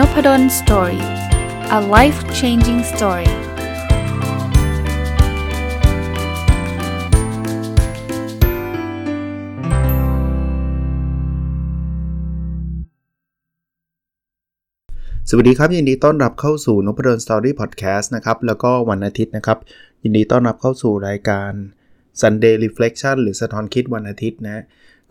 Nopadol's Story a life changing story สวัสดีครับ ยินดีต้อนรับเข้าสู่นพดล Story Podcast นะครับ แล้วก็วันอาทิตย์นะครับ ยินดีต้อนรับเข้าสู่รายการ Sunday Reflection หรือสะท้อนคิดวันอาทิตย์นะ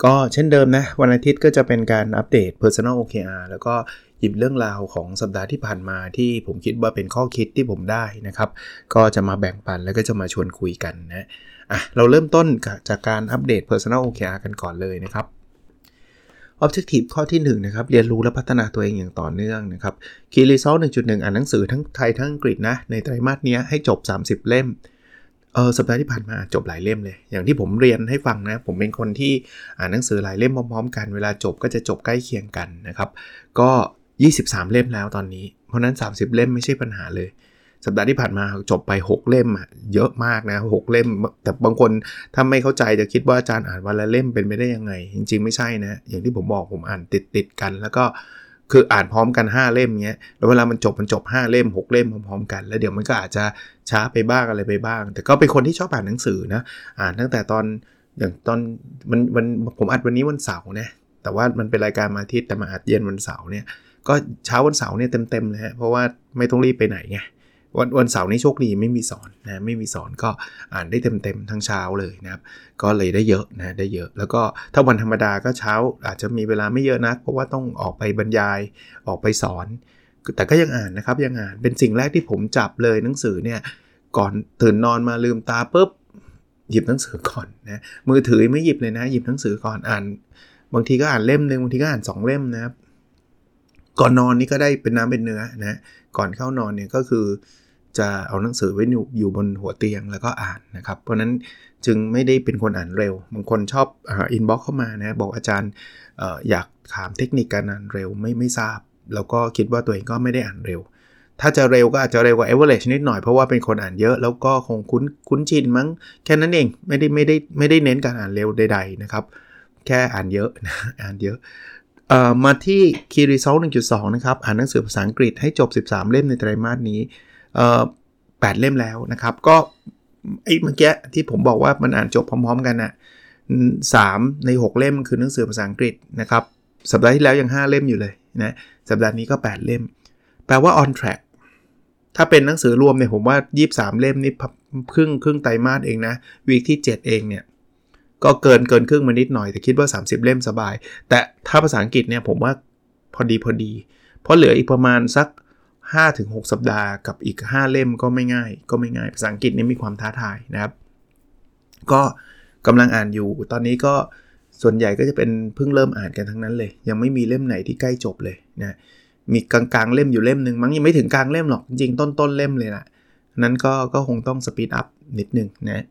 ก็เช่นเดิมนะ วันอาทิตย์ก็จะเป็นการอัปเดต Personal OKR แล้วก็หยิบเรื่องราวของสัปดาห์ที่ผ่านมาที่ผมคิดว่าเป็นข้อคิดที่ผมได้นะครับ ก็จะมาแบ่งปันแล้วก็จะมาชวนคุยกันนะอะเราเริ่มต้นจากการอัปเดต Personal OKR กันก่อนเลยนะครับ Objective ข้อที่1นะครับเรียนรู้และพัฒนาตัวเองอย่างต่อเนื่องนะครับ Key Result 1.1 อ่านหนังสือทั้งไทยทั้งอังกฤษนะในไตรมาสนี้ให้จบ 30 เล่ม เออสัปดาห์ที่ผ่านมาจบหลายเล่มเลย อย่างที่ผมเรียนให้ฟังนะ ผมเป็นคนที่อ่านหนังสือหลายเล่มพร้อมๆ กันเวลาจบก็จะจบใกล้เคียงกันนะครับ ก็ 23 เล่มแล้วตอนนี้ เพราะนั้น 30 เล่มไม่ใช่ปัญหาเลย สัปดาห์ที่ผ่านมาจบไป 6 เล่มอะเยอะมากนะหเล่ม แต่บางคนถ้าไม่เข้าใจจะคิดว่าอาจารย์อ่านวันละเล่มเป็นไปได้ยังไง จริง ๆ ไม่ใช่นะ อย่างที่ผมบอกผมอ่านติดๆกันแล้วก็ คืออ่านพร้อมกัน 5 เล่มเงี้ยแล้วเวลามันจบมันจบ 5 เล่ม 6 เล่มพร้อมๆกัน แล้วเดี๋ยวมันก็อาจจะช้าไปบ้างอะไรไปบ้าง แต่ก็เป็นคนที่ชอบอ่านหนังสือนะอ่านตั้งแต่ตอนอย่างตอนมันมันผมอัดวันนี้วันเสาร์นะแต่ว่ามันเป็นรายการมาทิตย์แต่มาอัดเย็นวันเสาร์เนี่ยก็เช้าวันเสาร์เนี่ยเต็มๆเลยฮะเพราะว่าไม่ต้องรีบไปไหนไง วันวันเสาร์นี้โชคดีไม่มีสอนนะไม่มีสอนก็อ่านได้เต็มๆทั้งเช้าเลยนะครับ ก็เลยได้เยอะนะได้เยอะ แล้วก็ถ้าวันธรรมดาก็เช้าอาจจะมีเวลาไม่เยอะนะเพราะว่าต้องออกไปบรรยายออกไปสอน แต่ก็ยังอ่านนะครับยังอ่านเป็นสิ่งแรกที่ผมจับเลยหนังสือเนี่ยก่อนตื่นนอนมาลืมตาปุ๊บหยิบหนังสือก่อนนะมือถือไม่หยิบเลยนะ หยิบหนังสือก่อนอ่าน บางทีก็อ่านเล่มหนึ่งบางทีก็อ่าน 2 เล่มนะครับก่อนนอนนี่ก็ได้เป็นน้ำเป็นเนื้อนะก่อนเข้านอนเนี่ยก็คือ จะเอาหนังสือไว้อยู่บนหัวเตียงแล้วก็อ่านนะครับ เพราะนั้นจึงไม่ได้เป็นคนอ่านเร็ว บางคนชอบอินบ็อกเข้ามานะ บอกอาจารย์ออยากถามเทคนิคการอ่านเร็วไม่ไม่ทราบ แล้วก็คิดว่าตัวเองก็ไม่ได้อ่านเร็ว ถ้าจะเร็วก็อาจจะเร็วกว่า average นิดหน่อยเพราะว่าเป็นคนอ่านเยอะแล้วก็คงคุ้นคุ้นชินมั้ง แค่นั้นเองไม่ได้ไม่ได้ไม่ได้เน้นการอ่านเร็วใด ๆนะครับ แค่อ่านเยอะนะอ่านเยอะมาที่ Key Result 1.2 นะครับ อ่านหนังสือภาษาอังกฤษให้จบ 13 เล่มในไตรมาสนี้ แปดเล่มแล้วนะครับ ก็ไอ้เมื่อกี้ที่ผมบอกว่ามันอ่านจบพร้อม ๆ กันนะ่ะสามใน 6 เล่มคือหนังสือภาษาอังกฤษนะครับ สัปดาห์ที่แล้วยัง 5 เล่มอยู่เลยนะสัปดาห์นี้ก็ 8 เล่ม แปลว่า on track ถ้าเป็นหนังสือรวมเนี่ยผมว่า 23 เล่มนี่ครึ่งครึ่งไตรมาสเองนะวีคที่ 7 เองเนี่ยก็เกินเกินครึ่งมานิดหน่อย แต่คิดว่า 30 เล่มสบาย แต่ถ้าภาษาอังกฤษเนี่ยผมว่าพอดีพอดี เพราะเหลืออีกประมาณสัก 5-6 สัปดาห์กับอีก 5 เล่มก็ไม่ง่าย ก็ไม่ง่าย ภาษาอังกฤษนี่มีความท้าทายนะครับ ก็กำลังอ่านอยู่ ตอนนี้ก็ส่วนใหญ่ก็จะเป็นเพิ่งเริ่มอ่านกันทั้งนั้นเลย ยังไม่มีเล่มไหนที่ใกล้จบเลยนะมีกลางๆเล่มอยู่เล่มหนึ่งมั้งยังไม่ถึงกลางเล่มหรอกจริงต้นๆเล่มเลยนะนั้นก็ก็คงต้อง speed up นิดนึงนะ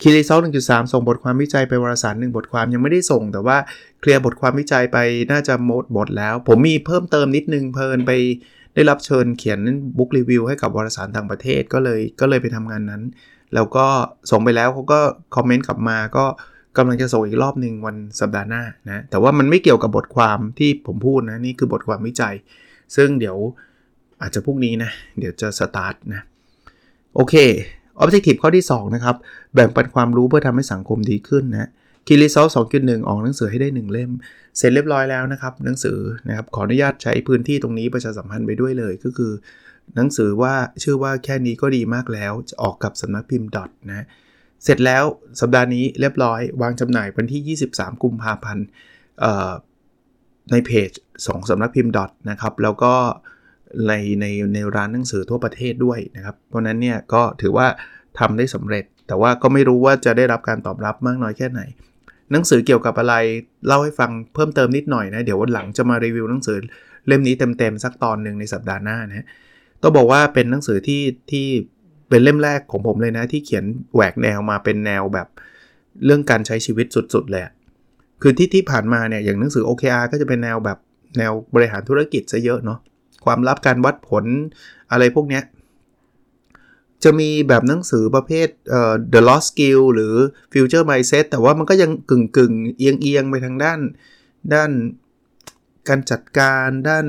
Key Result 1.3ส่งบทความวิจัยไปวารสารหนึ่งบทความยังไม่ได้ส่ง แต่ว่าเคลียร์บทความวิจัยไปน่าจะหมดบทแล้ว ผมมีเพิ่มเติมนิดนึงเพลินไป ได้รับเชิญเขียนบุ๊กรีวิวให้กับวารสารต่างประเทศก็เลยก็เลยไปทำงานนั้น แล้วก็ส่งไปแล้วเขาก็คอมเมนต์กลับมาก็กำลังจะส่งอีกรอบหนึ่งวันสัปดาห์หน้านะแต่ว่ามันไม่เกี่ยวกับบทความที่ผมพูดนะนี่คือบทความวิจัย ซึ่งเดี๋ยวอาจจะพรุ่งนี้นะเดี๋ยวจะสตาร์ทนะโอเคออบเจกตีฟข้อที่ 2 นะครับ แบ่งปันความรู้เพื่อทำให้สังคมดีขึ้นนะคีรีซลสองจุดหนึ่งออกหนังสือให้ได้ 1 เล่ม เสร็จเรียบร้อยแล้วนะครับ หนังสือนะครับขออนุญาตใช้พื้นที่ตรงนี้ประชาสัมพันธ์ไปด้วยเลยก็คือ หนังสือว่าชื่อว่าแค่นี้ก็ดีมากแล้วจะออกกับสำนักพิมพ์ดอทนะเสร็จแล้วสัปดาห์นี้เรียบร้อยวางจำหน่ายวันที่ 23 กุมภาพันธ์ในเพจ2สำนักพิมพ์ดอทนะครับแล้วก็ในในในร้านหนังสือทั่วประเทศด้วยนะครับ เพราะนั้นเนี่ยก็ถือว่าทำได้สำเร็จ แต่ว่าก็ไม่รู้ว่าจะได้รับการตอบรับมากน้อยแค่ไหน หนังสือเกี่ยวกับอะไรเล่าให้ฟังเพิ่มเติมนิดหน่อยนะเดี๋ยววันหลังจะมารีวิวหนังสือเล่มนี้เต็มๆสักตอนหนึ่งในสัปดาห์หน้านะต้องบอกว่าเป็นหนังสือที่ที่เป็นเล่มแรกของผมเลยนะ ที่เขียนแหวกแนวมาเป็นแนวแบบเรื่องการใช้ชีวิตสุดๆเลยคือที่ที่ผ่านมาเนี่ยอย่างหนังสือ OKR ก็จะเป็นแนวแบบแนวบริหารธุรกิจซะเยอะเนาะความลับการวัดผลอะไรพวกเนี้ย จะมีแบบหนังสือประเภทเอ่อ The Lost Skill หรือ Future Mindset แต่ว่ามันก็ยังกึ่งกึ่งเอียงเอียงไปทางด้าน ด้านการจัดการด้าน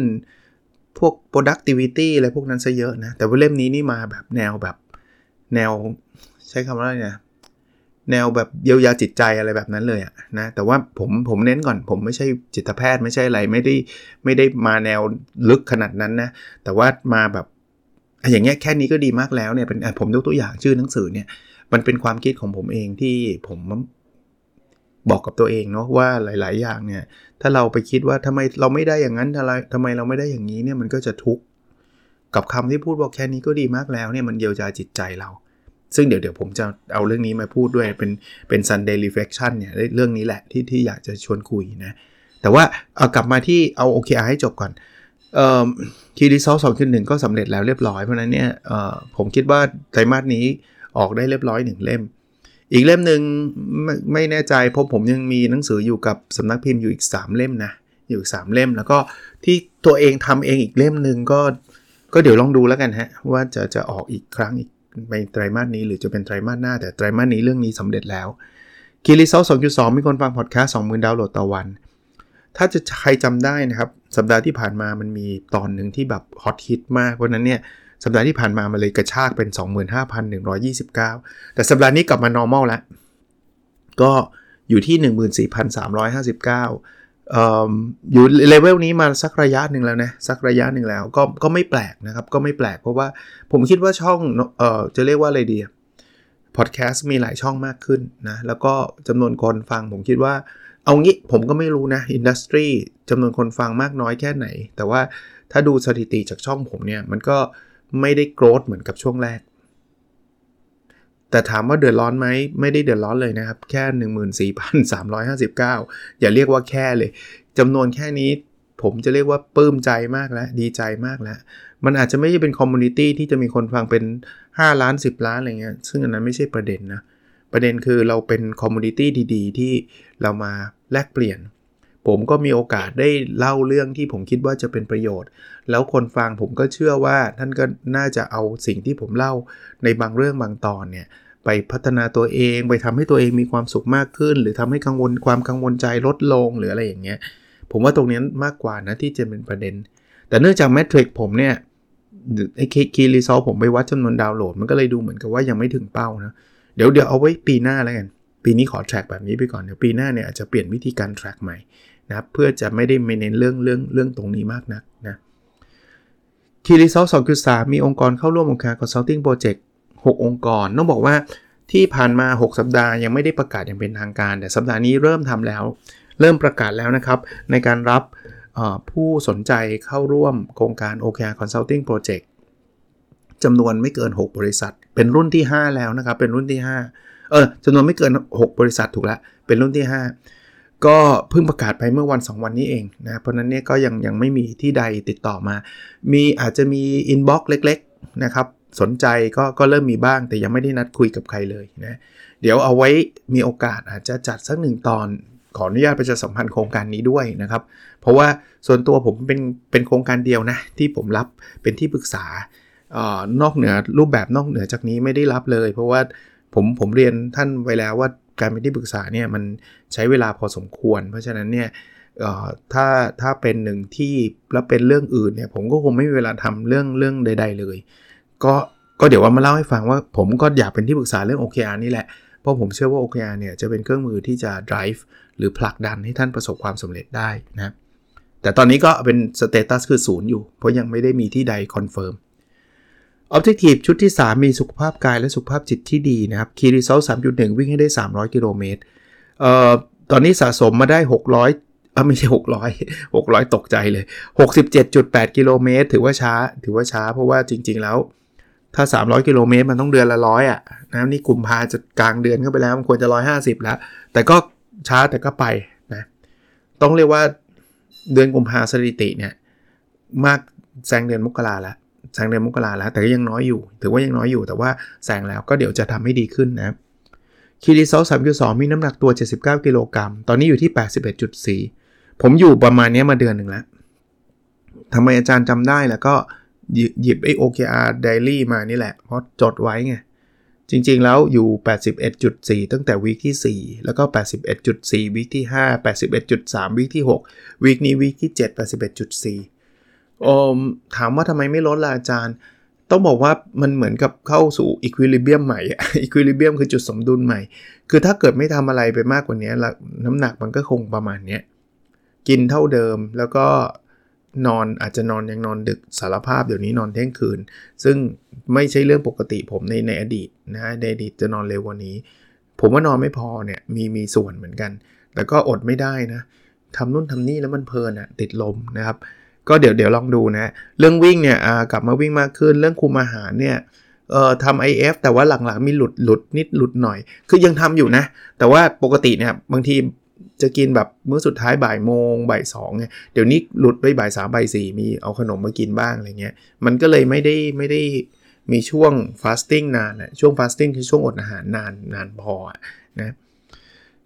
พวก productivity อะไรพวกนั้นซะเยอะนะ แต่ว่าเล่มนี้นี่มาแบบแนวแบบแนวใช้คำว่าอะไรเนี่ยแนวแบบเยียวยาจิตใจอะไรแบบนั้นเลยอะนะแต่ว่าผมผมเน้นก่อน ผมไม่ใช่จิตแพทย์ไม่ใช่อะไรไม่ได้ไม่ได้มาแนวลึกขนาดนั้นนะ แต่ว่ามาแบบ อย่างเงี้ยแค่นี้ก็ดีมากแล้วเนี่ยเป็นผมยกตัวอย่างชื่อหนังสือเนี่ยมันเป็นความคิดของผมเองที่ผมบอกกับตัวเองเนาะว่าหลาย ๆ อย่างเนี่ย ถ้าเราไปคิดว่าทำไมเราไม่ได้อย่างนั้นอะไรทำไมเราไม่ได้อย่างนี้เนี่ยมันก็จะทุกข์กับคำที่พูดบอกแค่นี้ก็ดีมากแล้วเนี่ยมันเยียวยาจิตใจเรา ซึ่งเดี๋ยวเดี๋ยวผมจะเอาเรื่องนี้มาพูดด้วยเป็นเป็น Sunday reflection เนี่ยเรื่องนี้แหละที่ที่อยากจะชวนคุยนะแต่ว่าเอากลับมาที่เอา OKR ให้จบก่อน คีรีซอลสองหนึ่งก็สำเร็จแล้วเรียบร้อย เพราะนั้นเนี่ยผมคิดว่าไตรมาสนี้ออกได้เรียบร้อยหนึ่งเล่ม อีกเล่มหนึ่งไม่ไม่แน่ใจเพราะผมยังมีหนังสืออยู่กับสำนักพิมพ์อยู่อีก 3 เล่มนะอยู่สามเล่มแล้วก็ที่ตัวเองทำเองอีกเล่มหนึ่งก็ก็เดี๋ยวลองดูแล้วกันฮะว่าจะจะออกอีกครั้งอีกในไตรมาสนี้หรือจะเป็นไตรมาสหน้า แต่ไตรมาสนี้เรื่องนี้สำเร็จแล้ว Key Result สองจุดสองมีคนฟังพอดแคสต์สองหมื่นดาวน์โหลดต่อวัน ถ้าจะใครจำได้นะครับ สัปดาห์ที่ผ่านมามันมีตอนหนึ่งที่แบบฮอตฮิตมากเพราะนั้นเนี่ยสัปดาห์ที่ผ่านมามันเลยกระชากเป็น 25,129 แต่สัปดาห์นี้กลับมา normal แล้ว ก็อยู่ที่ 14,359อยู่เลเวลนี้มาสักระยะหนึ่งแล้วนะ สักระยะหนึ่งแล้วก็ก็ไม่แปลกนะครับ ก็ไม่แปลกเพราะว่าผมคิดว่าช่องเอ่อจะเรียกว่าอะไรดี พอดแคสต์มีหลายช่องมากขึ้นนะ แล้วก็จำนวนคนฟังผมคิดว่า เอางี้ผมก็ไม่รู้นะ อินดัสทรีจำนวนคนฟังมากน้อยแค่ไหน แต่ว่าถ้าดูสถิติจากช่องผมเนี่ย มันก็ไม่ได้โกรธเหมือนกับช่วงแรก แต่ถามว่าเดือดร้อนไหม ไม่ได้เดือดร้อนเลยนะครับ แค่ 14,359 อย่าเรียกว่าแค่เลยจำนวนแค่นี้ผมจะเรียกว่าปลื้มใจมากแล้ว ดีใจมากแล้ว มันอาจจะไม่ใช่เป็น community ที่จะมีคนฟังเป็น 5 ล้าน 10 ล้านอะไรเงี้ย ซึ่งอันนั้นไม่ใช่ประเด็นนะ ประเด็นคือเราเป็น community ดีๆ ที่เรามาแลกเปลี่ยน ผมก็มีโอกาสได้เล่าเรื่องที่ผมคิดว่าจะเป็นประโยชน์ แล้วคนฟังผมก็เชื่อว่าท่านก็น่าจะเอาสิ่งที่ผมเล่าในบางเรื่องบางตอนเนี่ยไปพัฒนาตัวเอง ไปทำให้ตัวเองมีความสุขมากขึ้น หรือทำให้กังวลความกังวลใจลดลงหรืออะไรอย่างเงี้ยผมว่าตรงนี้มากกว่านะที่จะเป็นประเด็น แต่เนื่องจากแมทริกผมเนี่ย ไอ้คีรีซอผมไปวัดจำนวนดาวน์โหลด มันก็เลยดูเหมือนกับว่ายังไม่ถึงเป้านะเดี๋ยวเดี๋ยวเอาไว้ปีหน้าแล้วกัน ปีนี้ขอแทร็กแบบนี้ไปก่อนเดี๋ยวปีหน้าเนี่ยอาจจะเปลี่ยนวิธีการแทร็กใหม่นะเพื่อจะไม่ได้ไม่เน้นเรื่องเรื่องเรื่องตรงนี้มากนักนะคีรีซอสองคือสามีองค์กรเข้าร่วมองค์การ consulting project 6 องค์กร ต้องบอกว่าที่ผ่านมา 6 สัปดาห์ยังไม่ได้ประกาศอย่างเป็นทางการ แต่สัปดาห์นี้เริ่มทำแล้ว เริ่มประกาศแล้วนะครับ ในการรับ ผู้สนใจเข้าร่วมโครงการ OKR Consulting Project จำนวนไม่เกิน 6 บริษัท เป็นรุ่นที่ 5 แล้วนะครับ เป็นรุ่นที่ 5 เออจำนวนไม่เกิน 6 บริษัทถูกแล้วเป็นรุ่นที่ 5 ก็เพิ่งประกาศไปเมื่อวัน 2 วันนี้เองนะเพราะนั้นเนี่ยก็ยังยังไม่มีที่ใดติดต่อมา มีอาจจะมี inbox เล็ก ๆ นะครับ สนใจก็ก็เริ่มมีบ้างแต่ยังไม่ได้นัดคุยกับใครเลยนะเดี๋ยวเอาไว้มีโอกาสอาจจะจัดสักหนึ่งตอน ขออนุญาตประชาสัมพันธ์โครงการนี้ด้วยนะครับ เพราะว่าส่วนตัวผมเป็นเป็นโครงการเดียวนะที่ผมรับเป็นที่ปรึกษาออนอกเหนือรูปแบบนอกเหนือจากนี้ไม่ได้รับเลย เพราะว่าผมผมเรียนท่านไว้แล้วว่าการเป็นที่ปรึกษาเนี่ยมันใช้เวลาพอสมควร เพราะฉะนั้นเนี่ยถ้าถ้าเป็นหนึ่งที่แล้วเป็นเรื่องอื่นเนี่ยผมก็คงไม่มีเวลาทำเรื่องเรื่องใด ๆ เลย ก็ก็เดี๋ยวว่ามาเล่าให้ฟังว่าผมก็อยากเป็นที่ปรึกษาเรื่อง OKR นี่แหละ เพราะผมเชื่อว่า OKR เนี่ยจะเป็นเครื่องมือที่จะ drive หรือผลักดันให้ท่านประสบความสำเร็จได้นะแต่ตอนนี้ก็เป็น status คือศูนย์อยู่ เพราะยังไม่ได้มีที่ใดคอนเฟิร์ม Objective ชุดที่ 3 มีสุขภาพกายและสุขภาพจิตที่ดีนะครับ Key Result 3.1วิ่งให้ได้ 300 กิโลเมตรเอ่อตอนนี้สะสมมาได้ 600อะไม่ใช่ 600 600 ตกใจเลย 67.8 กิโลเมตร ถือว่าช้า ถือว่าช้าเพราะว่าจริง ๆ แล้ว ถ้า 300 กิโลเมตรมันต้องเดือนละร้อยอะนะนี่กลุ่มภาจะกลางเดือนเข้าไปแล้วมันควรจะ 150 แล้ว แต่ก็ช้าแต่ก็ไปนะต้องเรียกว่าเดือนกุมภาสถิติเนี่ยมากแซงเดือนมกราแล้วแซงเดือนมกราแล้ว แต่ก็ยังน้อยอยู่ ถือว่ายังน้อยอยู่แต่ว่าแซงแล้วก็เดี๋ยวจะทำให้ดีขึ้นนะคีรีซอลสามสองมีน้ำหนักตัว 79 กิโลกรัม ตอนนี้อยู่ที่ 81.4 ผมอยู่ประมาณนี้มาเดือนหนึ่งแล้วทำไมอาจารย์จำได้แล้วก็ หยิบไอ้ OKR Daily มานี่แหละ เพราะจดไว้ไง จริงๆแล้วอยู่ 81.4 ตั้งแต่วีคที่ 4 แล้วก็ 81.4 วีคที่ 5 81.3 วีคที่ 6 วีคนี้วีคที่ 7 81.4 โอมถามว่าทำไมไม่ลดล่ะอาจารย์ ต้องบอกว่ามันเหมือนกับเข้าสู่อีควิลิเบียมใหม่อีควิลิเบียมคือจุดสมดุลใหม่ คือถ้าเกิดไม่ทำอะไรไปมากกว่านี้น้ำหนักมันก็คงประมาณนี้กินเท่าเดิมแล้วก็ นอนอาจจะนอนยังนอนดึกสารภาพเดี๋ยวนี้นอนเที่ยงคืน ซึ่งไม่ใช่เรื่องปกติผมในในอดีตนะในอดีตจะนอนเร็วกว่านี้ ผมว่านอนไม่พอเนี่ยมีมีส่วนเหมือนกัน แต่ก็อดไม่ได้นะทำนู่นทำนี่แล้วมันเพลินอะติดลมนะครับ ก็เดี๋ยวเดี๋ยวลองดูนะเรื่องวิ่งเนี่ยกลับมาวิ่งมากขึ้นเรื่องคุมอาหารเนี่ยเอ่อทำ IF แต่ว่าหลังๆมีหลุดหลุดนิดหลุดหน่อย คือยังทำอยู่นะ แต่ว่าปกติเนี่ยบางที จะกินแบบมื้อสุดท้ายบ่ายโมงบ่ายสองเนี่ยเดี๋ยวนี้หลุดไปบ่ายสามบ่ายสี่มีเอาขนมมากินบ้างอะไรเงี้ยมันก็เลยไม่ได้ไม่ได้มีช่วง fasting นานนะช่วง fasting คือช่วงอดอาหารนานนานพอนะ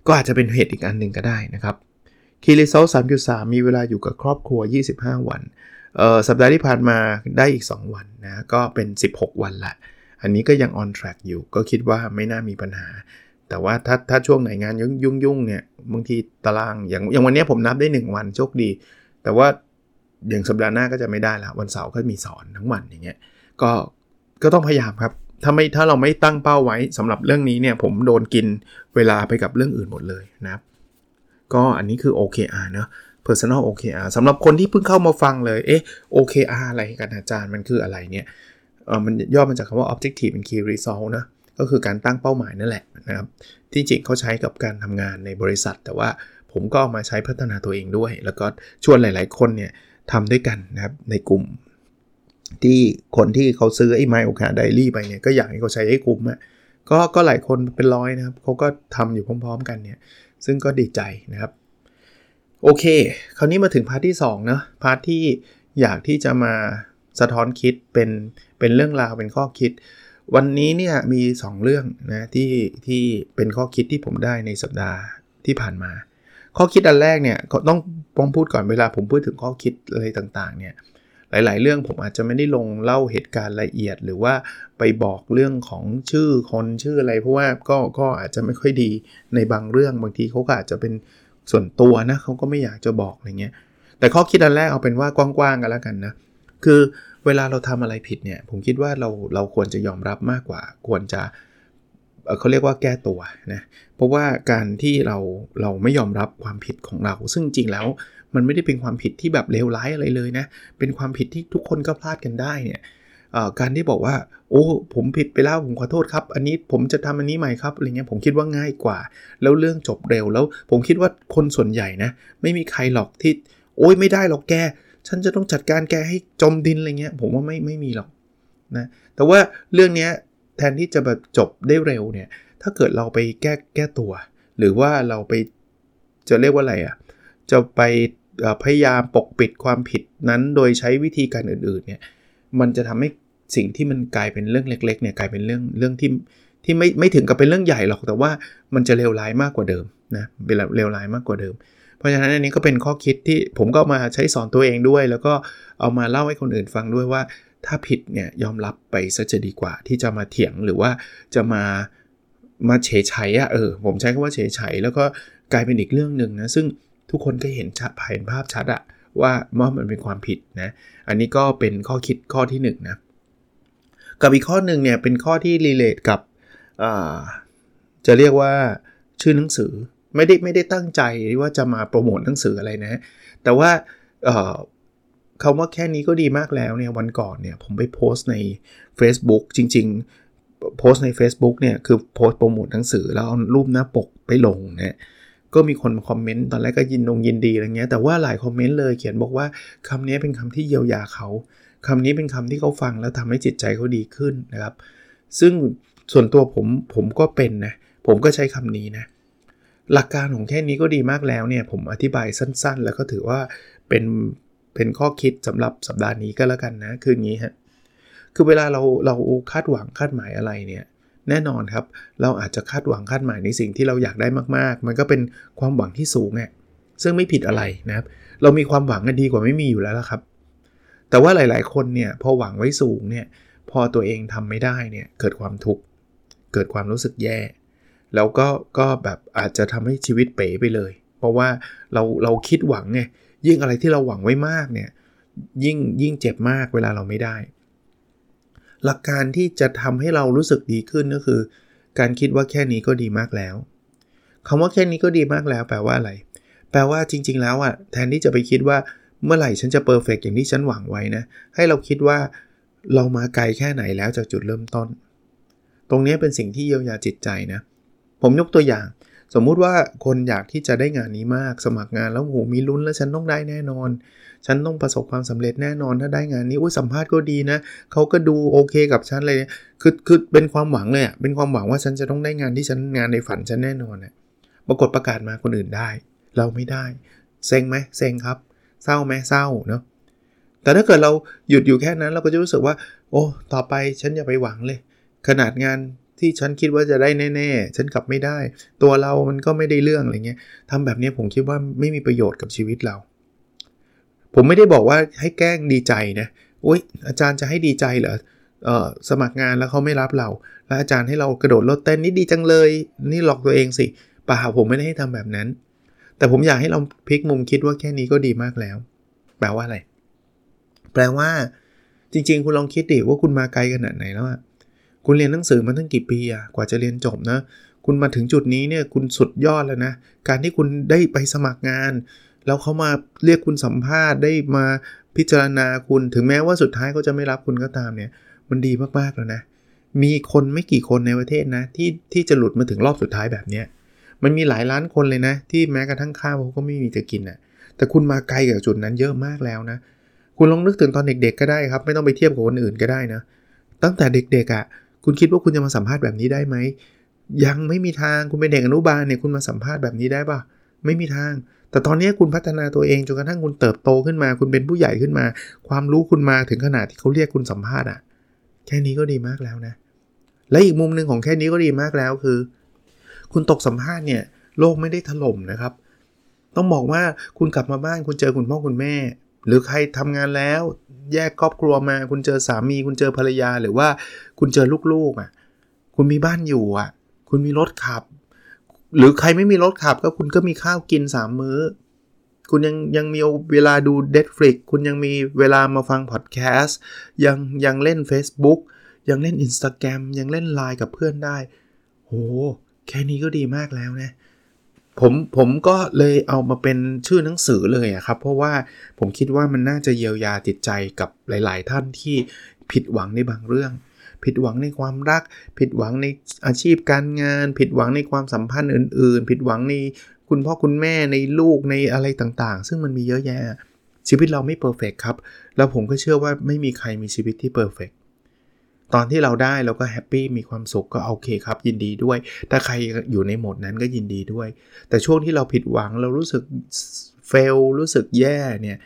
ก็อาจจะเป็นเหตุอีกอันหนึ่งก็ได้นะครับ key result สามจุดสามมีเวลาอยู่กับครอบครัว 25 วันเออสัปดาห์ที่ผ่านมาได้อีก 2 วันนะก็เป็น 16 วันละ อันนี้ก็ยัง on track อยู่ก็คิดว่าไม่น่ามีปัญหา แต่ว่าถ้าถ้าช่วงไหนงานยุ่งยุ่งเนี่ยบางทีตารางอย่างอย่างวันนี้ผมนับได้ 1 วันโชคดี แต่ว่าอย่างสัปดาห์หน้าก็จะไม่ได้ละวันเสาร์ก็มีสอนทั้งวันอย่างเงี้ยก็ก็ต้องพยายามครับถ้าไม่ถ้าเราไม่ตั้งเป้าไว้สำหรับเรื่องนี้เนี่ยผมโดนกินเวลาไปกับเรื่องอื่นหมดเลยนะครับ ก็อันนี้คือ OKR เนาะ personal OKR สำหรับคนที่เพิ่งเข้ามาฟังเลยเอ๊ะ OKR อะไรกันอาจารย์มันคืออะไรเนี่ยเออมันย่อมาจากคำว่า objective and key result นะ ก็คือการตั้งเป้าหมายนั่นแหละนะครับ ที่จริงเขาใช้กับการทำงานในบริษัท แต่ว่าผมก็มาใช้พัฒนาตัวเองด้วย แล้วก็ชวนหลาย ๆ คนเนี่ยทำด้วยกันนะครับในกลุ่ม ที่คนที่เขาซื้อไอ้ไมโอคาไดรี่ไปเนี่ยก็อยากให้เขาใช้ให้คุ้มอะก็ก็หลายคนเป็นร้อยนะครับเขาก็ทำอยู่พร้อม ๆ กันเนี่ย ซึ่งก็ดีใจนะครับ โอเค คราวนี้มาถึง part ที่2เนาะ part ที่อยากที่จะมาสะท้อนคิดเป็นเป็นเรื่องราวเป็นข้อคิด วันนี้เนี่ยมี 2 เรื่องนะที่ที่เป็นข้อคิดที่ผมได้ในสัปดาห์ที่ผ่านมา ข้อคิดอันแรกเนี่ยต้องป้องพูดก่อนเวลาผมพูดถึงข้อคิดอะไรต่างๆเนี่ยหลาย ๆ เรื่องผมอาจจะไม่ได้ลงเล่าเหตุการณ์ละเอียด หรือว่าไปบอกเรื่องของชื่อคนชื่ออะไร เพราะว่าก็ก็อาจจะไม่ค่อยดีในบางเรื่องบางทีเขาก็อาจจะเป็นส่วนตัวนะเขาก็ไม่อยากจะบอกอะไรเงี้ยแต่ข้อคิดอันแรกเอาเป็นว่ากว้างๆกันแล้วกันนะคือ เวลาเราทำอะไรผิดเนี่ย ผมคิดว่าเราเราควรจะยอมรับมากกว่า ควรจะเขาเรียกว่าแก้ตัวนะ เพราะว่าการที่เราเราไม่ยอมรับความผิดของเรา ซึ่งจริงแล้วมันไม่ได้เป็นความผิดที่แบบเลวร้ายอะไรเลยนะ เป็นความผิดที่ทุกคนก็พลาดกันได้เนี่ยการที่บอกว่าโอ้ผมผิดไปแล้วผมขอโทษครับ อันนี้ผมจะทำอันนี้ใหม่ครับอะไรเงี้ยผมคิดว่าง่ายกว่า แล้วเรื่องจบเร็วแล้วผมคิดว่าคนส่วนใหญ่นะไม่มีใครหรอกที่โอ้ยไม่ได้หรอกแก ฉันจะต้องจัดการแกให้จมดินอะไรเงี้ย ผมว่าไม่ไม่มีหรอกนะแต่ว่าเรื่องนี้แทนที่จะแบบจบได้เร็วเนี่ย ถ้าเกิดเราไปแก้แก้ตัว หรือว่าเราไปจะเรียกว่าอะไรอะ่ะจะไปพยายามปกปิดความผิดนั้นโดยใช้วิธีการอื่นๆเนี่ยมันจะทำให้สิ่งที่มันกลายเป็นเรื่องเล็กๆเนี่ยกลายเป็นเรื่องเรื่องที่ที่ไม่ไม่ถึงกับเป็นเรื่องใหญ่หรอกแต่ว่ามันจะเลวร้ายมากกว่าเดิมนะเป็นเลวร้ายมากกว่าเดิม ราะฉะนั้นอันนี้ก็เป็นข้อคิดที่ผมก็มาใช้สอนตัวเองด้วย แล้วก็เอามาเล่าให้คนอื่นฟังด้วยว่า ถ้าผิดเนี่ยยอมรับไปซะจะดีกว่า ที่จะมาเถียงหรือว่าจะมามาเฉยชัยอะเออผมใช้คำว่าเฉยชัยแล้วก็กลายเป็นอีกเรื่องหนึ่งนะซึ่งทุกคนก็เห็นชัดเห็นภาพชัดอะว่าว่ามันเป็นความผิดนะอันนี้ก็เป็นข้อคิดข้อที่1นนะกับอีกข้อหนึ่งเนี่ยเป็นข้อที่รีเลทกับจะเรียกว่าชื่อหนังสือ ไม่ได้ไม่ได้ตั้งใจว่าจะมาโปรโมทหนังสืออะไรนะ แต่ว่าคำว่าแค่นี้ก็ดีมากแล้วเนี่ยวันก่อนเนี่ยผมไปโพสต์ใน Facebook จริง ๆ โพสต์ใน Facebook เนี่ยคือโพสต์โปรโมทหนังสือแล้วเอารูปหน้าปกไปลงนะก็มีคนมาคอมเมนต์ตอนแรกก็ยินดงยินดีอะไรเงี้ยแต่ว่าหลายคอมเมนต์เลยเขียนบอกว่าคำนี้เป็นคำที่เยียวยาเขาคำนี้เป็นคำที่เขาฟังแล้วทำให้จิตใจเขาดีขึ้นนะครับ ซึ่งส่วนตัวผมผมก็เป็นนะผมก็ใช้คำนี้นะ หลักการของแค่นี้ก็ดีมากแล้วเนี่ย ผมอธิบายสั้นๆ แล้วก็ถือว่าเป็นเป็นข้อคิดสำหรับสัปดาห์นี้ก็แล้วกันนะ คืออย่างนี้ฮะคือเวลาเราเราคาดหวังคาดหมายอะไรเนี่ยแน่นอนครับ เราอาจจะคาดหวังคาดหมายในสิ่งที่เราอยากได้มากๆ มันก็เป็นความหวังที่สูงเนี่ยซึ่งไม่ผิดอะไรนะครับ เรามีความหวังกันดีกว่าไม่มีอยู่แล้วละครับ แต่ว่าหลาย ๆ คนเนี่ยพอหวังไว้สูงเนี่ยพอตัวเองทำไม่ได้เนี่ยเกิดความทุกข์เกิดความรู้สึกแย่ แล้วก็ก็แบบอาจจะทำให้ชีวิตเป๋ไปเลย เพราะว่าเราเราคิดหวังไงยิ่งอะไรที่เราหวังไว้มากเนี่ยยิ่งยิ่งเจ็บมากเวลาเราไม่ได้ หลักการที่จะทำให้เรารู้สึกดีขึ้นก็คือ การคิดว่าแค่นี้ก็ดีมากแล้วคำว่าแค่นี้ก็ดีมากแล้ว แปลว่าอะไร แปลว่าจริง ๆ แล้วอะ่ะแทนที่จะไปคิดว่าเมื่อไหร่ฉันจะเพอร์เฟกอย่างที่ฉันหวังไว้นะ ให้เราคิดว่าเรามาไกลแค่ไหนแล้วจากจุดเริ่มต้น ตรงนี้เป็นสิ่งที่เยียวยาจิตใจนะ ผมยกตัวอย่าง สมมุติว่าคนอยากที่จะได้งานนี้มาก สมัครงานแล้วโหมีลุ้นแล้วฉันต้องได้แน่นอน ฉันต้องประสบความสำเร็จแน่นอนถ้าได้งานนี้อุ้ยสัมภาษณ์ก็ดีนะเขาก็ดูโอเคกับฉันเลยคือคือเป็นความหวังเลยอะ่ะเป็นความหวังว่าฉันจะต้องได้งานที่ฉันงานในฝันฉันแน่นอนเนะ่ยปรากฏประกาศมาคนอื่นได้ เราไม่ได้ เซ็งไหมเซ็งครับ เศร้าไหมเศร้าเนาะแต่ถ้าเกิดเราหยุดอยู่แค่นั้นเราก็จะรู้สึกว่า โอ้ ต่อไปฉันอย่าไปหวังเลย ขนาดงาน ที่ฉันคิดว่าจะได้แน่ๆ ฉันกลับไม่ได้ ตัวเรามันก็ไม่ได้เรื่องอะไรเงี้ยทำแบบนี้ผมคิดว่าไม่มีประโยชน์กับชีวิตเรา ผมไม่ได้บอกว่าให้แกล้งดีใจนะอุ้ยอาจารย์จะให้ดีใจเหรอเออสมัครงานแล้วเขาไม่รับเรา แล้วอาจารย์ให้เรากระโดดรถเต้นนี่ดีจังเลย นี่หลอกตัวเองสิป่าผมไม่ได้ให้ทำแบบนั้น แต่ผมอยากให้เราพลิกมุมคิดว่าแค่นี้ก็ดีมากแล้ว แปลว่าอะไร แปลว่า จริง ๆ คุณลองคิดดิว่าคุณมาไกลขนาดไหนแล้วอะ คุณเรียนหนังสือมาตั้งกี่ปีอะกว่าจะเรียนจบนะ คุณมาถึงจุดนี้เนี่ยคุณสุดยอดแล้วนะ การที่คุณได้ไปสมัครงาน แล้วเขามาเรียกคุณสัมภาษณ์ ได้มาพิจารณาคุณ ถึงแม้ว่าสุดท้ายเขาจะไม่รับคุณก็ตามเนี่ย มันดีมากๆแล้วนะ มีคนไม่กี่คนในประเทศนะที่ที่จะหลุดมาถึงรอบสุดท้ายแบบเนี้ย มันมีหลายล้านคนเลยนะ ที่แม้กระทั่งข้าวเขาก็ไม่มีจะกินอะ แต่คุณมาไกลกับจุดนั้นเยอะมากแล้วนะ คุณลองนึกถึงตอนเด็กๆก็ได้ครับ ไม่ต้องไปเทียบกับคนอื่นก็ได้นะ ตั้งแต่เด็กๆอะ่ะ คุณคิดว่าคุณจะมาสัมภาษณ์แบบนี้ได้ไหม ยังไม่มีทางคุณเป็นเด็กอนุบาลเนี่ยคุณมาสัมภาษณ์แบบนี้ได้ปะไม่มีทาง แต่ตอนนี้คุณพัฒนาตัวเองจนกระทั่งคุณเติบโตขึ้นมา คุณเป็นผู้ใหญ่ขึ้นมา ความรู้คุณมาถึงขนาดที่เขาเรียกคุณสัมภาษณ์อะแค่นี้ก็ดีมากแล้วนะ และอีกมุมหนึ่งของแค่นี้ก็ดีมากแล้วคือ คุณตกสัมภาษณ์เนี่ยโลกไม่ได้ถล่มนะครับ ต้องบอกว่าคุณกลับมาบ้านคุณเจอคุณพ่อคุณแม่ หรือใครทำงานแล้วแยกครอบครัวมา คุณเจอสามี คุณเจอภรรยาหรือว่าคุณเจอลูกๆอะ คุณมีบ้านอยู่อะ คุณมีรถขับ หรือใครไม่มีรถขับก็คุณก็มีข้าวกิน3มื้อ คุณยังยังมีเวลาดู Netflix คุณยังมีเวลามาฟังพอดแคสต์ยังยังเล่น Facebook ยังเล่น Instagram ยังเล่นไลน์กับเพื่อนได้โหแค่นี้ก็ดีมากแล้วนะ ผมผมก็เลยเอามาเป็นชื่อหนังสือเลยอะครับ เพราะว่าผมคิดว่ามันน่าจะเยียวยาจิตใจกับหลาย ๆ ท่านที่ผิดหวังในบางเรื่อง ผิดหวังในความรัก ผิดหวังในอาชีพการงาน ผิดหวังในความสัมพันธ์อื่น ๆ ผิดหวังในคุณพ่อคุณแม่ในลูกในอะไรต่างๆ ซึ่งมันมีเยอะแยะ ชีวิตเราไม่เพอร์เฟกครับ แล้วผมก็เชื่อว่าไม่มีใครมีชีวิตที่เพอร์เฟก ตอนที่เราได้เราก็แฮปปี้มีความสุขก็โอเคครับ ยินดีด้วย ถ้าใครอยู่ในโหมดนั้นก็ยินดีด้วย แต่ช่วงที่เราผิดหวังเรารู้สึกเฟลรู้สึกแย่เนี่ย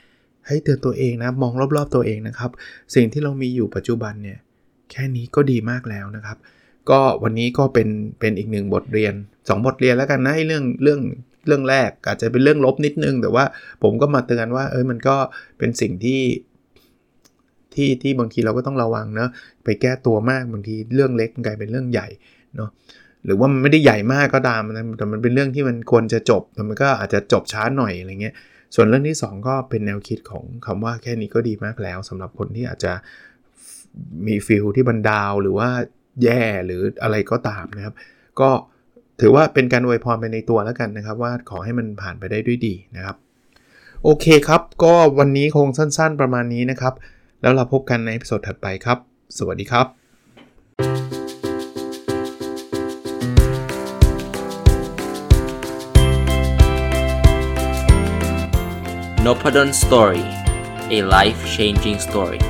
ให้เตือนตัวเองนะมองรอบๆตัวเองนะครับ สิ่งที่เรามีอยู่ปัจจุบันเนี่ยแค่นี้ก็ดีมากแล้วนะครับ ก็วันนี้ก็เป็นเป็นอีกหนึ่งบทเรียน 2 บทเรียนแล้วกันนะเรื่องเรื่องเรื่องแรกอาจจะเป็นเรื่องลบนิดนึง แต่ว่าผมก็มาเตือนว่าเอ้ยมันก็เป็นสิ่งที่ ที่ที่บางทีเราก็ต้องระวังนะไปแก้ตัวมากบางทีเรื่องเล็กกลายเป็นเรื่องใหญ่เนาะหรือว่ามันไม่ได้ใหญ่มากก็ตามแต่มันเป็นเรื่องที่มันควรจะจบแต่มันก็อาจจะจบช้าหน่อยอะไรเงี้ยส่วนเรื่องที่ 2 ก็เป็นแนวคิดของคำว่าแค่นี้ก็ดีมากแล้วสำหรับคนที่อาจจะมีฟิลที่บันดาวหรือว่าแย่หรืออะไรก็ตามนะครับ ก็ถือว่าเป็นการอวยพรไปในตัวแล้วกันนะครับ ว่าขอให้มันผ่านไปได้ด้วยดีนะครับ โอเคครับ ก็วันนี้คงสั้นๆประมาณนี้นะครับ แล้วเราพบกันในอีพิโซดถัดไปครับ สวัสดีครับ n o p a d o n Story a life changing story